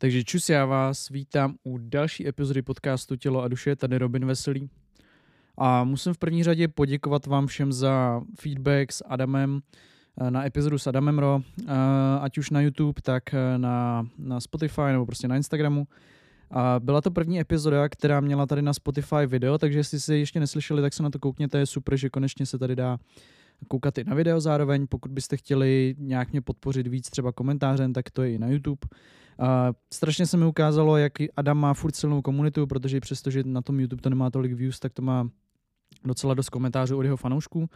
Takže čus, já vás vítám u další epizody podcastu Tělo a duše, tady Robin Veselý. A musím v první řadě poděkovat vám všem za feedback s Adamem, eh, na epizodu s Adamem Ro, eh, ať už na YouTube, tak eh, na, na Spotify nebo prostě na Instagramu. A byla to první epizoda, která měla tady na Spotify video, takže jestli si ještě neslyšeli, tak se na to koukněte, je super, že konečně se tady dá koukat i na video zároveň. Pokud byste chtěli nějak mě podpořit víc třeba komentářem, tak to je i na YouTube. Uh, strašně se mi ukázalo, jak Adam má furt silnou komunitu, protože přestože na tom YouTube to nemá tolik views, tak to má docela dost komentářů od jeho fanoušků.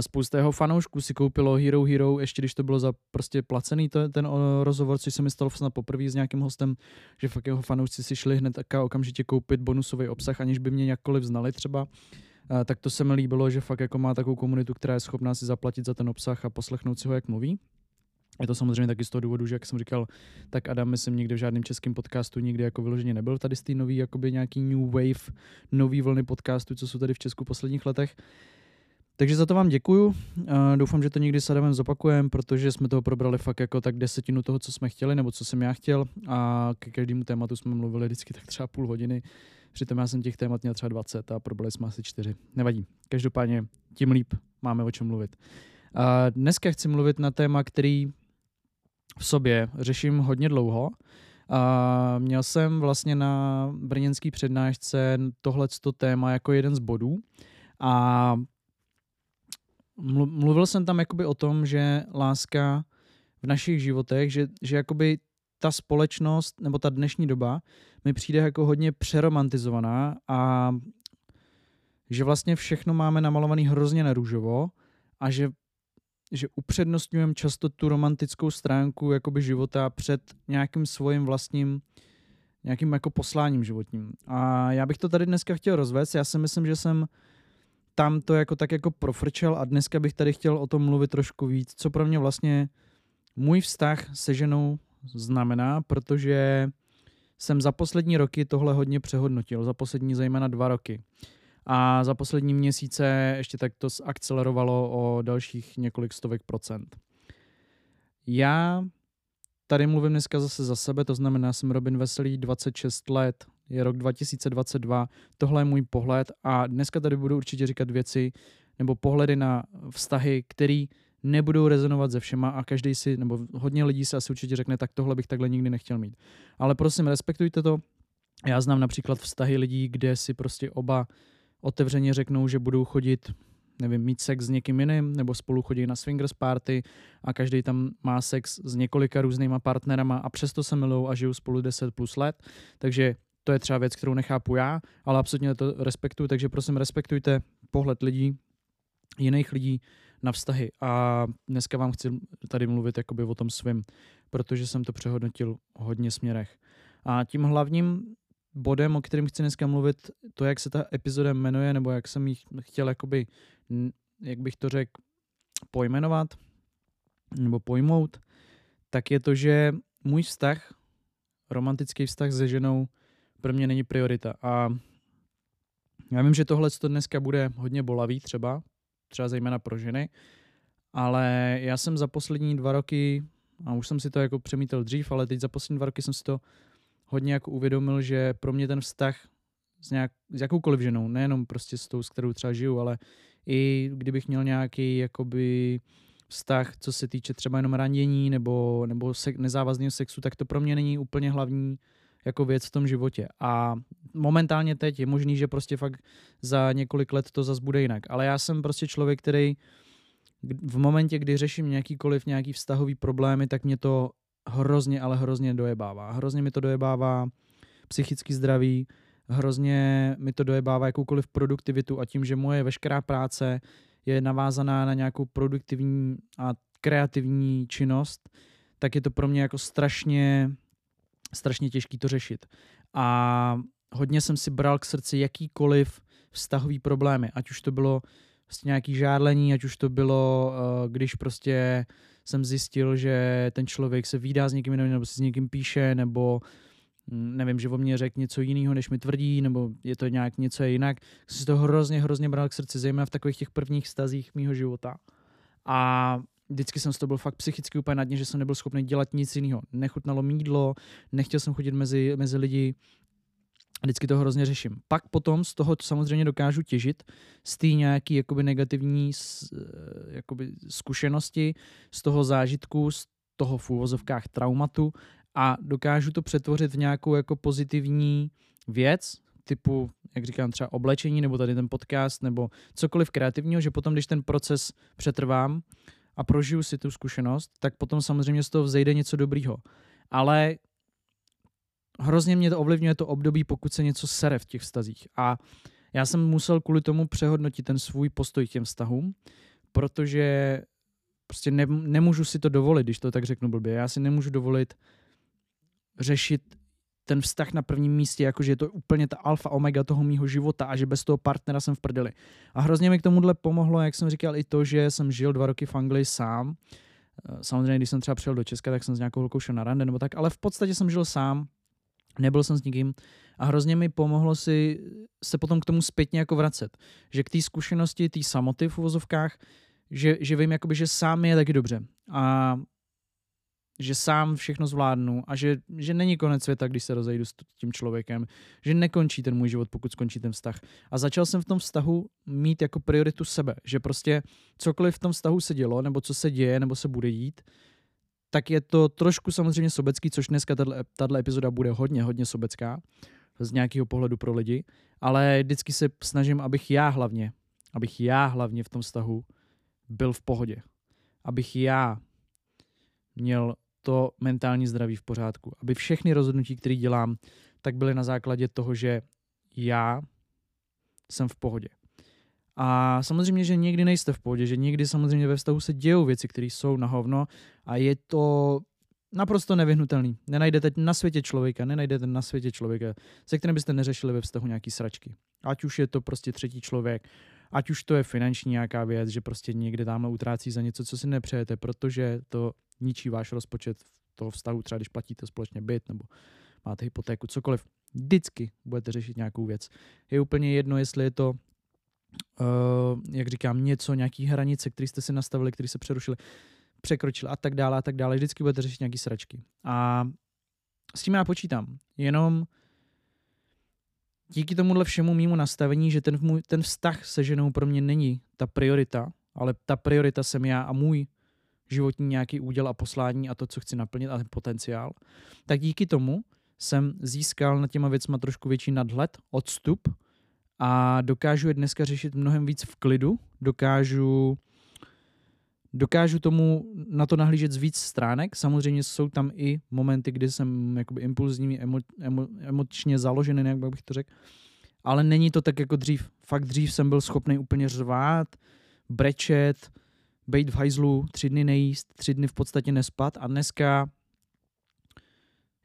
Spousta jeho fanoušků si koupilo Hero Hero, ještě když to bylo za prostě placený to, ten rozhovor, což se mi stalo snad poprvé s nějakým hostem, že fakt jeho fanoušci si šli hned taká okamžitě koupit bonusový obsah, aniž by mě jakkoliv znali třeba. Tak to se mi líbilo, že fakt jako má takovou komunitu, která je schopná si zaplatit za ten obsah a poslechnout si ho, jak mluví. Je to samozřejmě taky z toho důvodu, že jak jsem říkal, tak Adam myslím nikdy v žádném českém podcastu nikdy jako vyloženě nebyl tady z té nový jakoby nějaký new wave, nový vlny podcastu, co jsou tady v Česku v posledních letech. Takže za to vám děkuju. Doufám, že to někdy s Adamem zopakujeme, protože jsme toho probrali fakt jako tak desetinu toho, co jsme chtěli, nebo co jsem já chtěl. A ke každému tématu jsme mluvili vždycky tak třeba půl hodiny. Přitom já jsem těch témat měl třeba 20 a probrali jsme asi 4. Nevadí. Každopádně tím líp máme o čem mluvit. A dneska chci mluvit na téma, který v sobě řeším hodně dlouho. A měl jsem vlastně na brněnský přednášce tohleto téma jako jeden z bodů a mluvil jsem tam jakoby o tom, že láska v našich životech, že, že jakoby ta společnost nebo ta dnešní doba mi přijde jako hodně přeromantizovaná a že vlastně všechno máme namalovaný hrozně na růžovo a že že upřednostňujeme často tu romantickou stránku jakoby života před nějakým svým vlastním nějakým jako posláním životním. A já bych to tady dneska chtěl rozvést. Já si myslím, že jsem tam to jako tak jako profrčel a dneska bych tady chtěl o tom mluvit trošku víc, co pro mě vlastně můj vztah se ženou znamená, protože jsem za poslední roky tohle hodně přehodnotil, za poslední zejména dva roky a za poslední měsíce ještě tak to akcelerovalo o dalších několik stovek procent. Já tady mluvím dneska zase za sebe, to znamená, jsem Robin Veselý, 26 let, je rok 2022, tohle je můj pohled a dneska tady budu určitě říkat věci nebo pohledy na vztahy, které nebudou rezonovat ze všema a každý si, nebo hodně lidí se asi určitě řekne, tak tohle bych takhle nikdy nechtěl mít. Ale prosím, respektujte to. Já znám například vztahy lidí, kde si prostě oba otevřeně řeknou, že budou chodit nevím, mít sex s někým jiným, nebo spolu chodí na swingers party a každý tam má sex s několika různýma partnerama a přesto se milou a žijou spolu 10 plus let. Takže to je třeba věc, kterou nechápu já, ale absolutně to respektuju, takže prosím respektujte pohled lidí, jiných lidí na vztahy. A dneska vám chci tady mluvit jakoby o tom svým, protože jsem to přehodnotil hodně směrech. A tím hlavním bodem, o kterém chci dneska mluvit, to, jak se ta epizoda jmenuje, nebo jak jsem ji chtěl, jakoby, jak bych to řekl, pojmenovat, nebo pojmout, tak je to, že můj vztah, romantický vztah se ženou, pro mě není priorita. A já vím, že tohle to dneska bude hodně bolavý třeba, třeba zejména pro ženy, ale já jsem za poslední dva roky, a už jsem si to jako přemítal dřív, ale teď za poslední dva roky jsem si to hodně jako uvědomil, že pro mě ten vztah s, nějak, s jakoukoliv ženou, nejenom prostě s tou, s kterou třeba žiju, ale i kdybych měl nějaký jakoby vztah, co se týče třeba jenom randění nebo, nebo se, nezávazného sexu, tak to pro mě není úplně hlavní jako věc v tom životě. A momentálně teď je možný, že prostě fakt za několik let to zase bude jinak. Ale já jsem prostě člověk, který v momentě, kdy řeším nějakýkoliv nějaký vztahový problémy, tak mě to hrozně, ale hrozně dojebává. Hrozně mi to dojebává psychický zdraví, hrozně mi to dojebává jakoukoliv produktivitu a tím, že moje veškerá práce je navázaná na nějakou produktivní a kreativní činnost, tak je to pro mě jako strašně, strašně těžký to řešit. A hodně jsem si bral k srdci jakýkoliv vztahový problémy, ať už to bylo vlastně nějaký žádlení, ať už to bylo, eh, když prostě jsem zjistil, že ten člověk se výdá s někým jiným, nebo si s někým píše, nebo hm, nevím, že o mě řekl něco jiného, než mi tvrdí, nebo je to nějak něco jinak. Jsem si to hrozně, hrozně bral k srdci, zejména v takových těch prvních stazích mýho života. A vždycky jsem z toho byl fakt psychicky úplně na dně, že jsem nebyl schopný dělat nic jiného. Nechutnalo mídlo, nechtěl jsem chodit mezi, mezi lidi, vždycky to hrozně řeším. Pak potom z toho samozřejmě dokážu těžit z té nějaký jakoby negativní eh, jakoby zkušenosti, z toho zážitku, z toho v úvozovkách traumatu a dokážu to přetvořit v nějakou jako pozitivní věc, typu, jak říkám, třeba oblečení, nebo tady ten podcast, nebo cokoliv kreativního, že potom, když ten proces přetrvám a prožiju si tu zkušenost, tak potom samozřejmě z toho vzejde něco dobrýho. Ale hrozně mě to ovlivňuje to období, pokud se něco sere v těch vztazích. A já jsem musel kvůli tomu přehodnotit ten svůj postoj k těm vztahům, protože prostě ne, nemůžu si to dovolit, když to tak řeknu blbě. Já si nemůžu dovolit řešit ten vztah na prvním místě, jakože je to úplně ta alfa omega toho mýho života a že bez toho partnera jsem v prdeli. A hrozně mi k tomuhle pomohlo, jak jsem říkal, i to, že jsem žil dva roky v Anglii sám. Eh, samozřejmě, když jsem třeba přijel do Česka, tak jsem s nějakou holkou šel na rande nebo tak, ale v podstatě jsem žil sám, nebyl jsem s nikým a hrozně mi pomohlo si se potom k tomu zpětně jako vracet. Že k té zkušenosti, té samoty v uvozovkách, že, že vím, jakoby, že sám je taky dobře. A že sám všechno zvládnu a že, že není konec světa, když se rozejdu s tím člověkem, že nekončí ten můj život, pokud skončí ten vztah. A začal jsem v tom vztahu mít jako prioritu sebe, že prostě cokoliv v tom vztahu se dělo, nebo co se děje, nebo se bude dít, tak je to trošku samozřejmě sobecký, což dneska tato epizoda bude hodně, hodně sobecká z nějakého pohledu pro lidi, ale vždycky se snažím, abych já hlavně, abych já hlavně v tom vztahu byl v pohodě. Abych já měl to mentální zdraví v pořádku. Aby všechny rozhodnutí, které dělám, tak byly na základě toho, že já jsem v pohodě. A samozřejmě, že někdy nejste v pohodě, že někdy samozřejmě ve vztahu se dějou věci, které jsou na hovno a je to naprosto nevyhnutelný. Nenajdete na světě člověka, nenajdete na světě člověka, se kterým byste neřešili ve vztahu nějaký sračky. Ať už je to prostě třetí člověk, ať už to je finanční nějaká věc, že prostě někde tamhle utrácí za něco, co si nepřejete, protože to ničí váš rozpočet toho vztahu, třeba když platíte společně byt nebo máte hypotéku, cokoliv. Vždycky budete řešit nějakou věc. Je úplně jedno, jestli je to, uh, jak říkám, něco, nějaký hranice, které jste si nastavili, které se přerušily, překročili a tak dále a tak dále. Vždycky budete řešit nějaký sračky. A s tím já počítám. Jenom díky tomuhle všemu mýmu nastavení, že ten, můj, ten vztah se ženou pro mě není ta priorita, ale ta priorita jsem já a můj životní nějaký úděl a poslání a to, co chci naplnit a ten potenciál, tak díky tomu jsem získal na těma věcma trošku větší nadhled, odstup a dokážu je dneska řešit mnohem víc v klidu, dokážu dokážu tomu na to nahlížet z víc stránek. Samozřejmě jsou tam i momenty, kdy jsem jakoby impulzní, emo, emo, emočně založený, jak bych to řekl. Ale není to tak jako dřív. Fakt dřív jsem byl schopný úplně řvát, brečet, být v hajzlu, tři dny nejíst, tři dny v podstatě nespat a dneska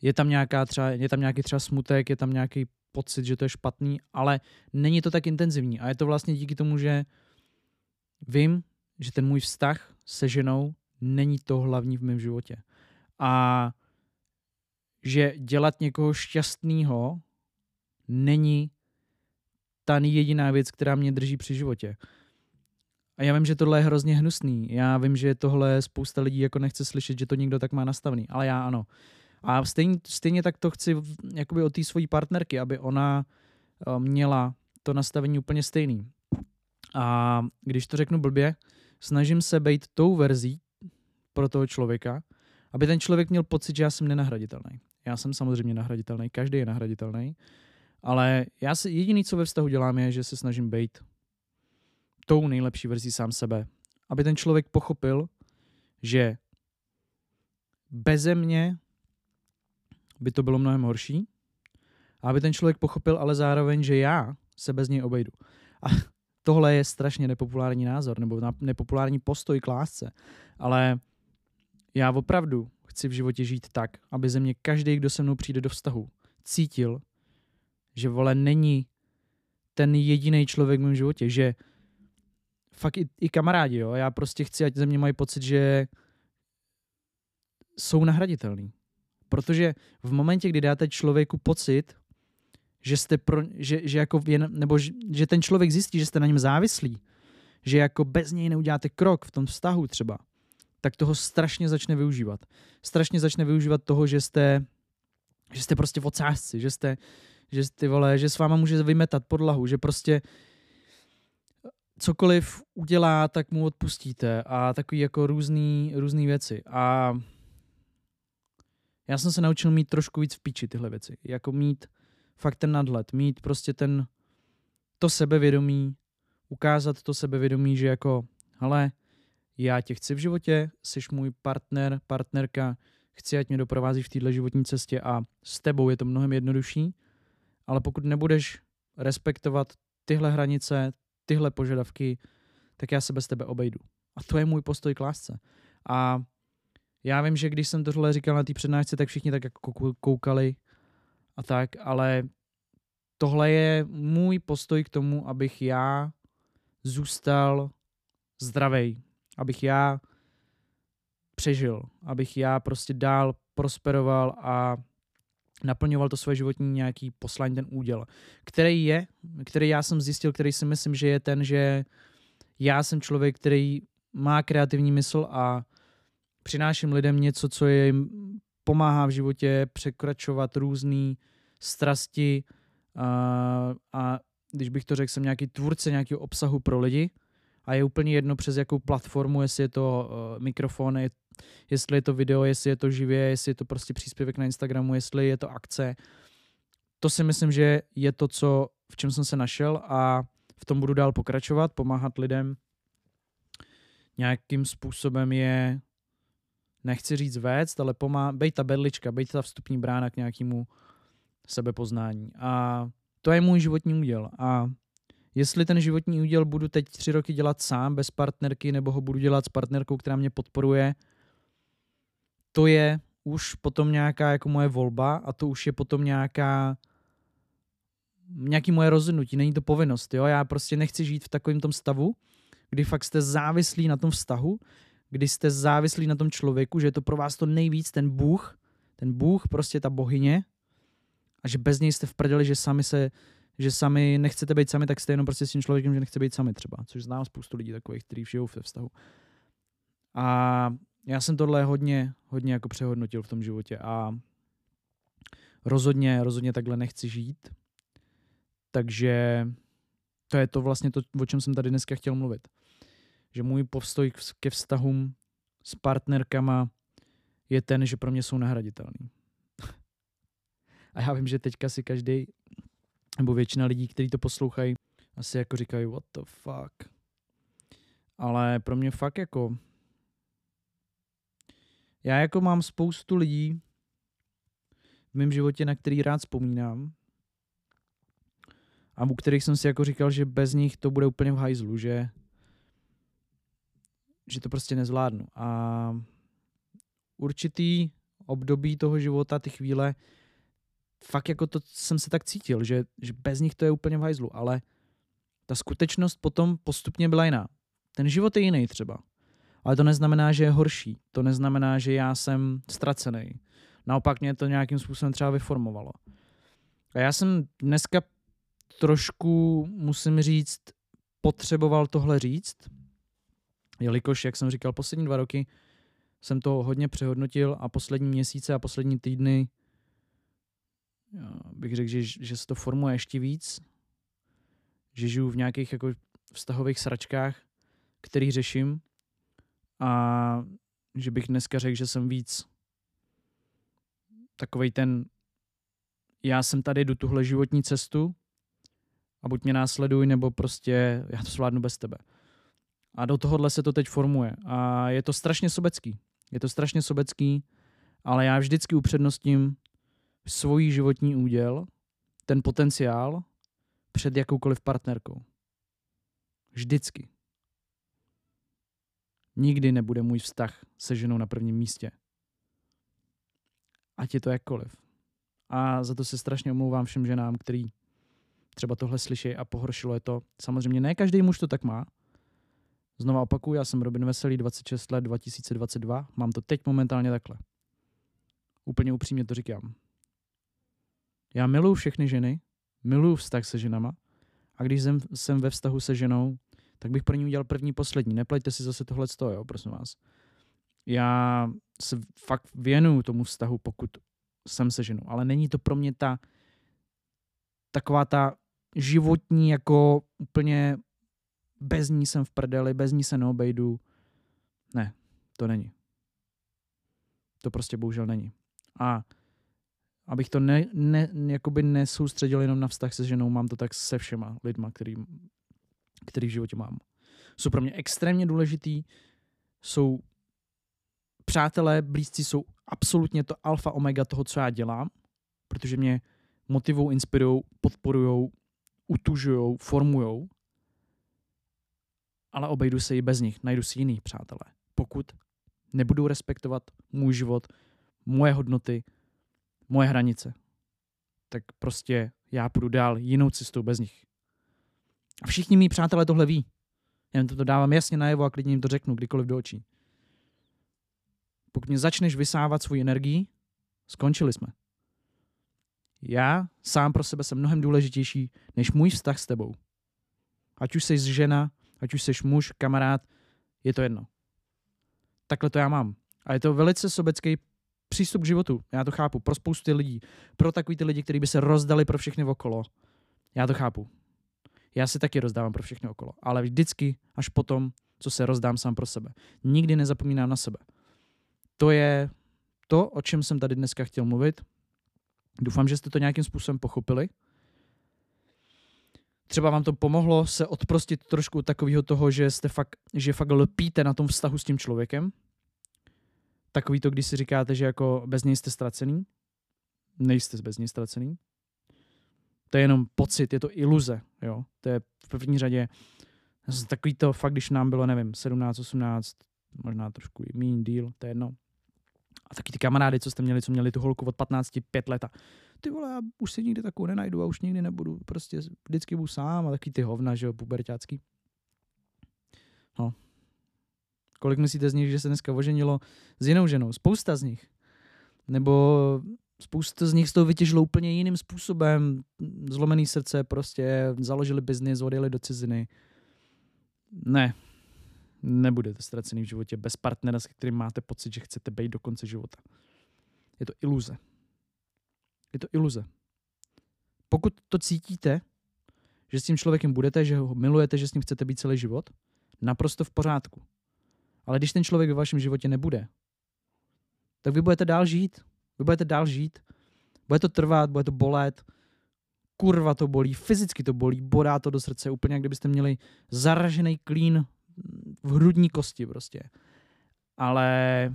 je tam, nějaká třeba, je tam nějaký třeba smutek, je tam nějaký pocit, že to je špatný, ale není to tak intenzivní a je to vlastně díky tomu, že vím, že ten můj vztah se ženou není to hlavní v mém životě. A že dělat někoho šťastného není ta jediná věc, která mě drží při životě. A já vím, že tohle je hrozně hnusný. Já vím, že tohle spousta lidí jako nechce slyšet, že to někdo tak má nastavený. Ale já ano. A stejně, stejně tak to chci jakoby od té svojí partnerky, aby ona eh, měla to nastavení úplně stejný. A když to řeknu blbě, snažím se být tou verzí pro toho člověka, aby ten člověk měl pocit, že já jsem nenahraditelný. Já jsem samozřejmě nahraditelný, každý je nahraditelný, ale já se jediný, co ve vztahu dělám, je, že se snažím být tou nejlepší verzí sám sebe. Aby ten člověk pochopil, že beze mě by to bylo mnohem horší. A aby ten člověk pochopil ale zároveň, že já se bez něj obejdu. A tohle je strašně nepopulární názor nebo nepopulární postoj k lásce. Ale já opravdu chci v životě žít tak, aby ze mě každý, kdo se mnou přijde do vztahu, cítil, že vole není ten jediný člověk v mém životě, že fakt i, i kamarádi, jo. Já prostě chci, ať ze mě mají pocit, že jsou nahraditelný. Protože v momentě, kdy dáte člověku pocit, že jste pro, že, že jako jen, nebo že, že ten člověk zjistí, že jste na něm závislí, že jako bez něj neuděláte krok v tom vztahu třeba, tak toho strašně začne využívat. Strašně začne využívat toho, že jste, že jste prostě v ocásci, že jste, že ty vole, že s váma může vymetat podlahu, že prostě cokoliv udělá, tak mu odpustíte a takový jako různý, různý věci. A já jsem se naučil mít trošku víc v píči tyhle věci. Jako mít fakt ten nadhled, mít prostě ten, to sebevědomí, ukázat to sebevědomí, že jako, hele, já tě chci v životě, jsi můj partner, partnerka, chci, ať mě doprovází v této životní cestě a s tebou je to mnohem jednodušší, ale pokud nebudeš respektovat tyhle hranice, tyhle požadavky, tak já se bez tebe obejdu. A to je můj postoj k lásce. A já vím, že když jsem tohle říkal na té přednášce, tak všichni tak jako koukali a tak, ale tohle je můj postoj k tomu, abych já zůstal zdravý, abych já přežil, abych já prostě dál prosperoval a naplňoval to své životní nějaký poslání, ten úděl, který je, který já jsem zjistil, který si myslím, že je ten, že já jsem člověk, který má kreativní mysl a přináším lidem něco, co jim pomáhá v životě překračovat různé strasti a, a když bych to řekl, jsem nějaký tvůrce nějakého obsahu pro lidi a je úplně jedno přes jakou platformu, jestli je to uh, mikrofon, je, jestli je to video, jestli je to živě, jestli je to prostě příspěvek na Instagramu, jestli je to akce. To si myslím, že je to, co, v čem jsem se našel a v tom budu dál pokračovat, pomáhat lidem nějakým způsobem je nechci říct vést, ale pomá, bej ta bedlička, bej ta vstupní brána k nějakému sebepoznání. A to je můj životní úděl. A jestli ten životní úděl budu teď tři roky dělat sám, bez partnerky, nebo ho budu dělat s partnerkou, která mě podporuje, to je už potom nějaká jako moje volba a to už je potom nějaká nějaký moje rozhodnutí, není to povinnost, jo, já prostě nechci žít v takovém tom stavu, kdy fakt jste závislí na tom vztahu, kdy jste závislí na tom člověku, že je to pro vás to nejvíc ten Bůh, ten Bůh, prostě ta bohyně a že bez něj jste v prdeli, že sami se, že sami nechcete být sami, tak jste jenom prostě s tím člověkem, že nechce být sami třeba, což znám spoustu lidí takových, kteří žijou ve vztahu. A já jsem tohle hodně, hodně jako přehodnotil v tom životě a rozhodně, rozhodně takhle nechci žít. Takže to je to vlastně to, o čem jsem tady dneska chtěl mluvit že můj postoj ke vztahům s partnerkama je ten, že pro mě jsou nahraditelný. A já vím, že teďka si každý, nebo většina lidí, kteří to poslouchají, asi jako říkají, what the fuck. Ale pro mě fakt jako... Já jako mám spoustu lidí v mém životě, na který rád vzpomínám, a u kterých jsem si jako říkal, že bez nich to bude úplně v hajzlu, že že to prostě nezvládnu. A určitý období toho života, ty chvíle, fakt jako to jsem se tak cítil, že, že bez nich to je úplně v hajzlu, ale ta skutečnost potom postupně byla jiná. Ten život je jiný třeba. Ale to neznamená, že je horší. To neznamená, že já jsem ztracený. Naopak mě to nějakým způsobem třeba vyformovalo. A já jsem dneska trošku, musím říct, potřeboval tohle říct, jelikož, jak jsem říkal, poslední dva roky jsem to hodně přehodnotil a poslední měsíce a poslední týdny bych řekl, že, že se to formuje ještě víc, že žiju v nějakých jako vztahových sračkách, který řeším a že bych dneska řekl, že jsem víc takovej ten já jsem tady, jdu tuhle životní cestu a buď mě následuj, nebo prostě já to zvládnu bez tebe. A do tohohle se to teď formuje. A je to strašně sobecký. Je to strašně sobecký, ale já vždycky upřednostním svůj životní úděl, ten potenciál, před jakoukoliv partnerkou. Vždycky. Nikdy nebude můj vztah se ženou na prvním místě. Ať je to jakkoliv. A za to se strašně omlouvám všem ženám, který třeba tohle slyší a pohoršilo je to. Samozřejmě ne každý muž to tak má, Znova opakuju, já jsem Robin Veselý, 26 let, 2022, mám to teď momentálně takhle. Úplně upřímně to říkám. Já miluju všechny ženy, miluju vztah se ženama a když jsem, jsem ve vztahu se ženou, tak bych pro ní udělal první, poslední. Neplejte si zase tohle jo, prosím vás. Já se fakt věnuju tomu vztahu, pokud jsem se ženou, ale není to pro mě ta taková ta životní, jako úplně bez ní jsem v prdeli, bez ní se neobejdu. Ne, to není. To prostě bohužel není. A abych to ne, ne, jakoby nesoustředil jenom na vztah se ženou, mám to tak se všema lidma, který, který v životě mám. Jsou pro mě extrémně důležitý, jsou přátelé, blízcí jsou absolutně to alfa omega toho, co já dělám, protože mě motivují, inspirují, podporují, utužují, formují, ale obejdu se i bez nich, najdu si jiný přátelé. Pokud nebudou respektovat můj život, moje hodnoty, moje hranice, tak prostě já půjdu dál jinou cestou bez nich. A všichni mý přátelé tohle ví. Jen to dávám jasně najevo a klidně jim to řeknu kdykoliv do očí. Pokud mě začneš vysávat svou energii, skončili jsme. Já sám pro sebe jsem mnohem důležitější než můj vztah s tebou. Ať už jsi žena, ať už jsi muž, kamarád, je to jedno. Takhle to já mám. A je to velice sobecký přístup k životu. Já to chápu. Pro spoustu lidí. Pro takový ty lidi, kteří by se rozdali pro všechny okolo. Já to chápu. Já si taky rozdávám pro všechny okolo. Ale vždycky až potom, co se rozdám sám pro sebe. Nikdy nezapomínám na sebe. To je to, o čem jsem tady dneska chtěl mluvit. Doufám, že jste to nějakým způsobem pochopili. Třeba vám to pomohlo se odprostit trošku takového toho, že jste fakt, že fakt lpíte na tom vztahu s tím člověkem. Takový to, když si říkáte, že jako bez něj jste ztracený. Nejste bez něj ztracený. To je jenom pocit, je to iluze. Jo? To je v první řadě takový to fakt, když nám bylo, nevím, 17, 18, možná trošku i méně díl, to je jedno. A taky ty kamarády, co jste měli, co měli tu holku od 15, 5 let ty vole, já už si nikdy takovou nenajdu a už nikdy nebudu, prostě vždycky budu sám a taky ty hovna, že jo, puberťácký. No. Kolik myslíte z nich, že se dneska oženilo s jinou ženou? Spousta z nich. Nebo spousta z nich z toho vytěžilo úplně jiným způsobem. Zlomený srdce, prostě založili biznis, odjeli do ciziny. Ne, nebudete ztracený v životě bez partnera, s kterým máte pocit, že chcete být do konce života. Je to iluze. Je to iluze. Pokud to cítíte, že s tím člověkem budete, že ho milujete, že s ním chcete být celý život, naprosto v pořádku. Ale když ten člověk ve vašem životě nebude, tak vy budete dál žít. Vy budete dál žít. Bude to trvat, bude to bolet. Kurva to bolí, fyzicky to bolí, bodá to do srdce, úplně jak kdybyste měli zaražený klín v hrudní kosti prostě. Ale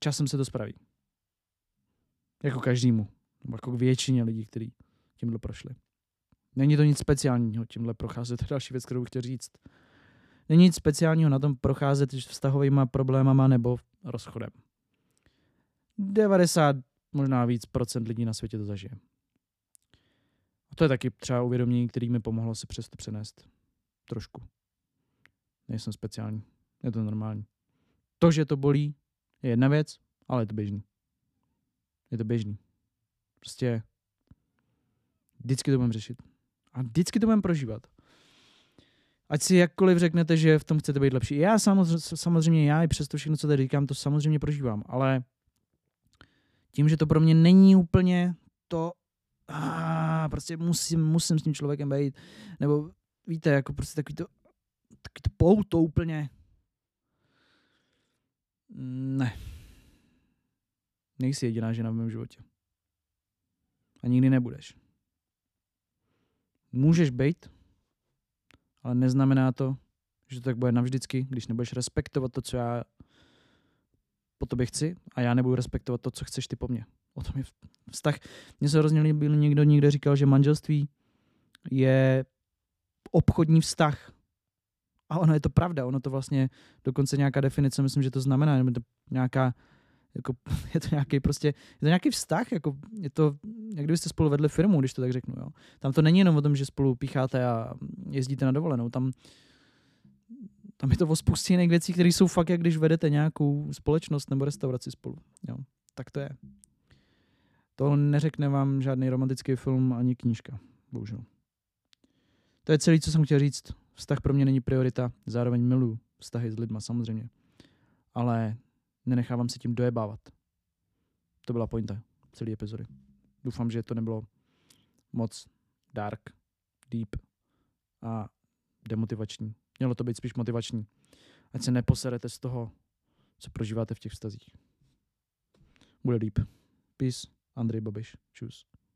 časem se to spraví. Jako každému. Nebo jako k většině lidí, kteří tímhle prošli. Není to nic speciálního tímhle procházet. To je další věc, kterou bych chtěl říct. Není nic speciálního na tom procházet vztahovými problémama nebo rozchodem. 90, možná víc procent lidí na světě to zažije. A to je taky třeba uvědomění, který mi pomohlo si přesto přenést. Trošku. Nejsem speciální. Je to normální. To, že to bolí, je jedna věc, ale je to běžný. Je to běžný. Prostě vždycky to budeme řešit. A vždycky to budeme prožívat. Ať si jakkoliv řeknete, že v tom chcete být lepší. Já samozřejmě, já i přes to všechno, co tady říkám, to samozřejmě prožívám, ale tím, že to pro mě není úplně to, a prostě musím, musím s tím člověkem být, nebo víte, jako prostě takový to, takový to pouto úplně. Ne. Nejsi jediná žena v mém životě. A nikdy nebudeš. Můžeš být, ale neznamená to, že to tak bude navždycky, když nebudeš respektovat to, co já po tobě chci a já nebudu respektovat to, co chceš ty po mně. O tom je vztah. Mně se hrozně líbil, někdo někde říkal, že manželství je obchodní vztah. A ono je to pravda, ono to vlastně dokonce nějaká definice, myslím, že to znamená, nebo to nějaká, jako, je to nějaký prostě, je to nějaký vztah, jako je to, jak kdybyste spolu vedli firmu, když to tak řeknu, jo. Tam to není jenom o tom, že spolu pícháte a jezdíte na dovolenou, tam tam je to o spoustě jiných věcí, které jsou fakt, jak když vedete nějakou společnost nebo restauraci spolu. Jo. Tak to je. To neřekne vám žádný romantický film ani knížka, bohužel. To je celé, co jsem chtěl říct. Vztah pro mě není priorita, zároveň miluju vztahy s lidma, samozřejmě. ale nenechávám se tím dojebávat. To byla pointa celé epizody. Doufám, že to nebylo moc dark, deep a demotivační. Mělo to být spíš motivační. Ať se neposerete z toho, co prožíváte v těch vztazích. Bude líp. Peace. Andrej Babiš. Čus.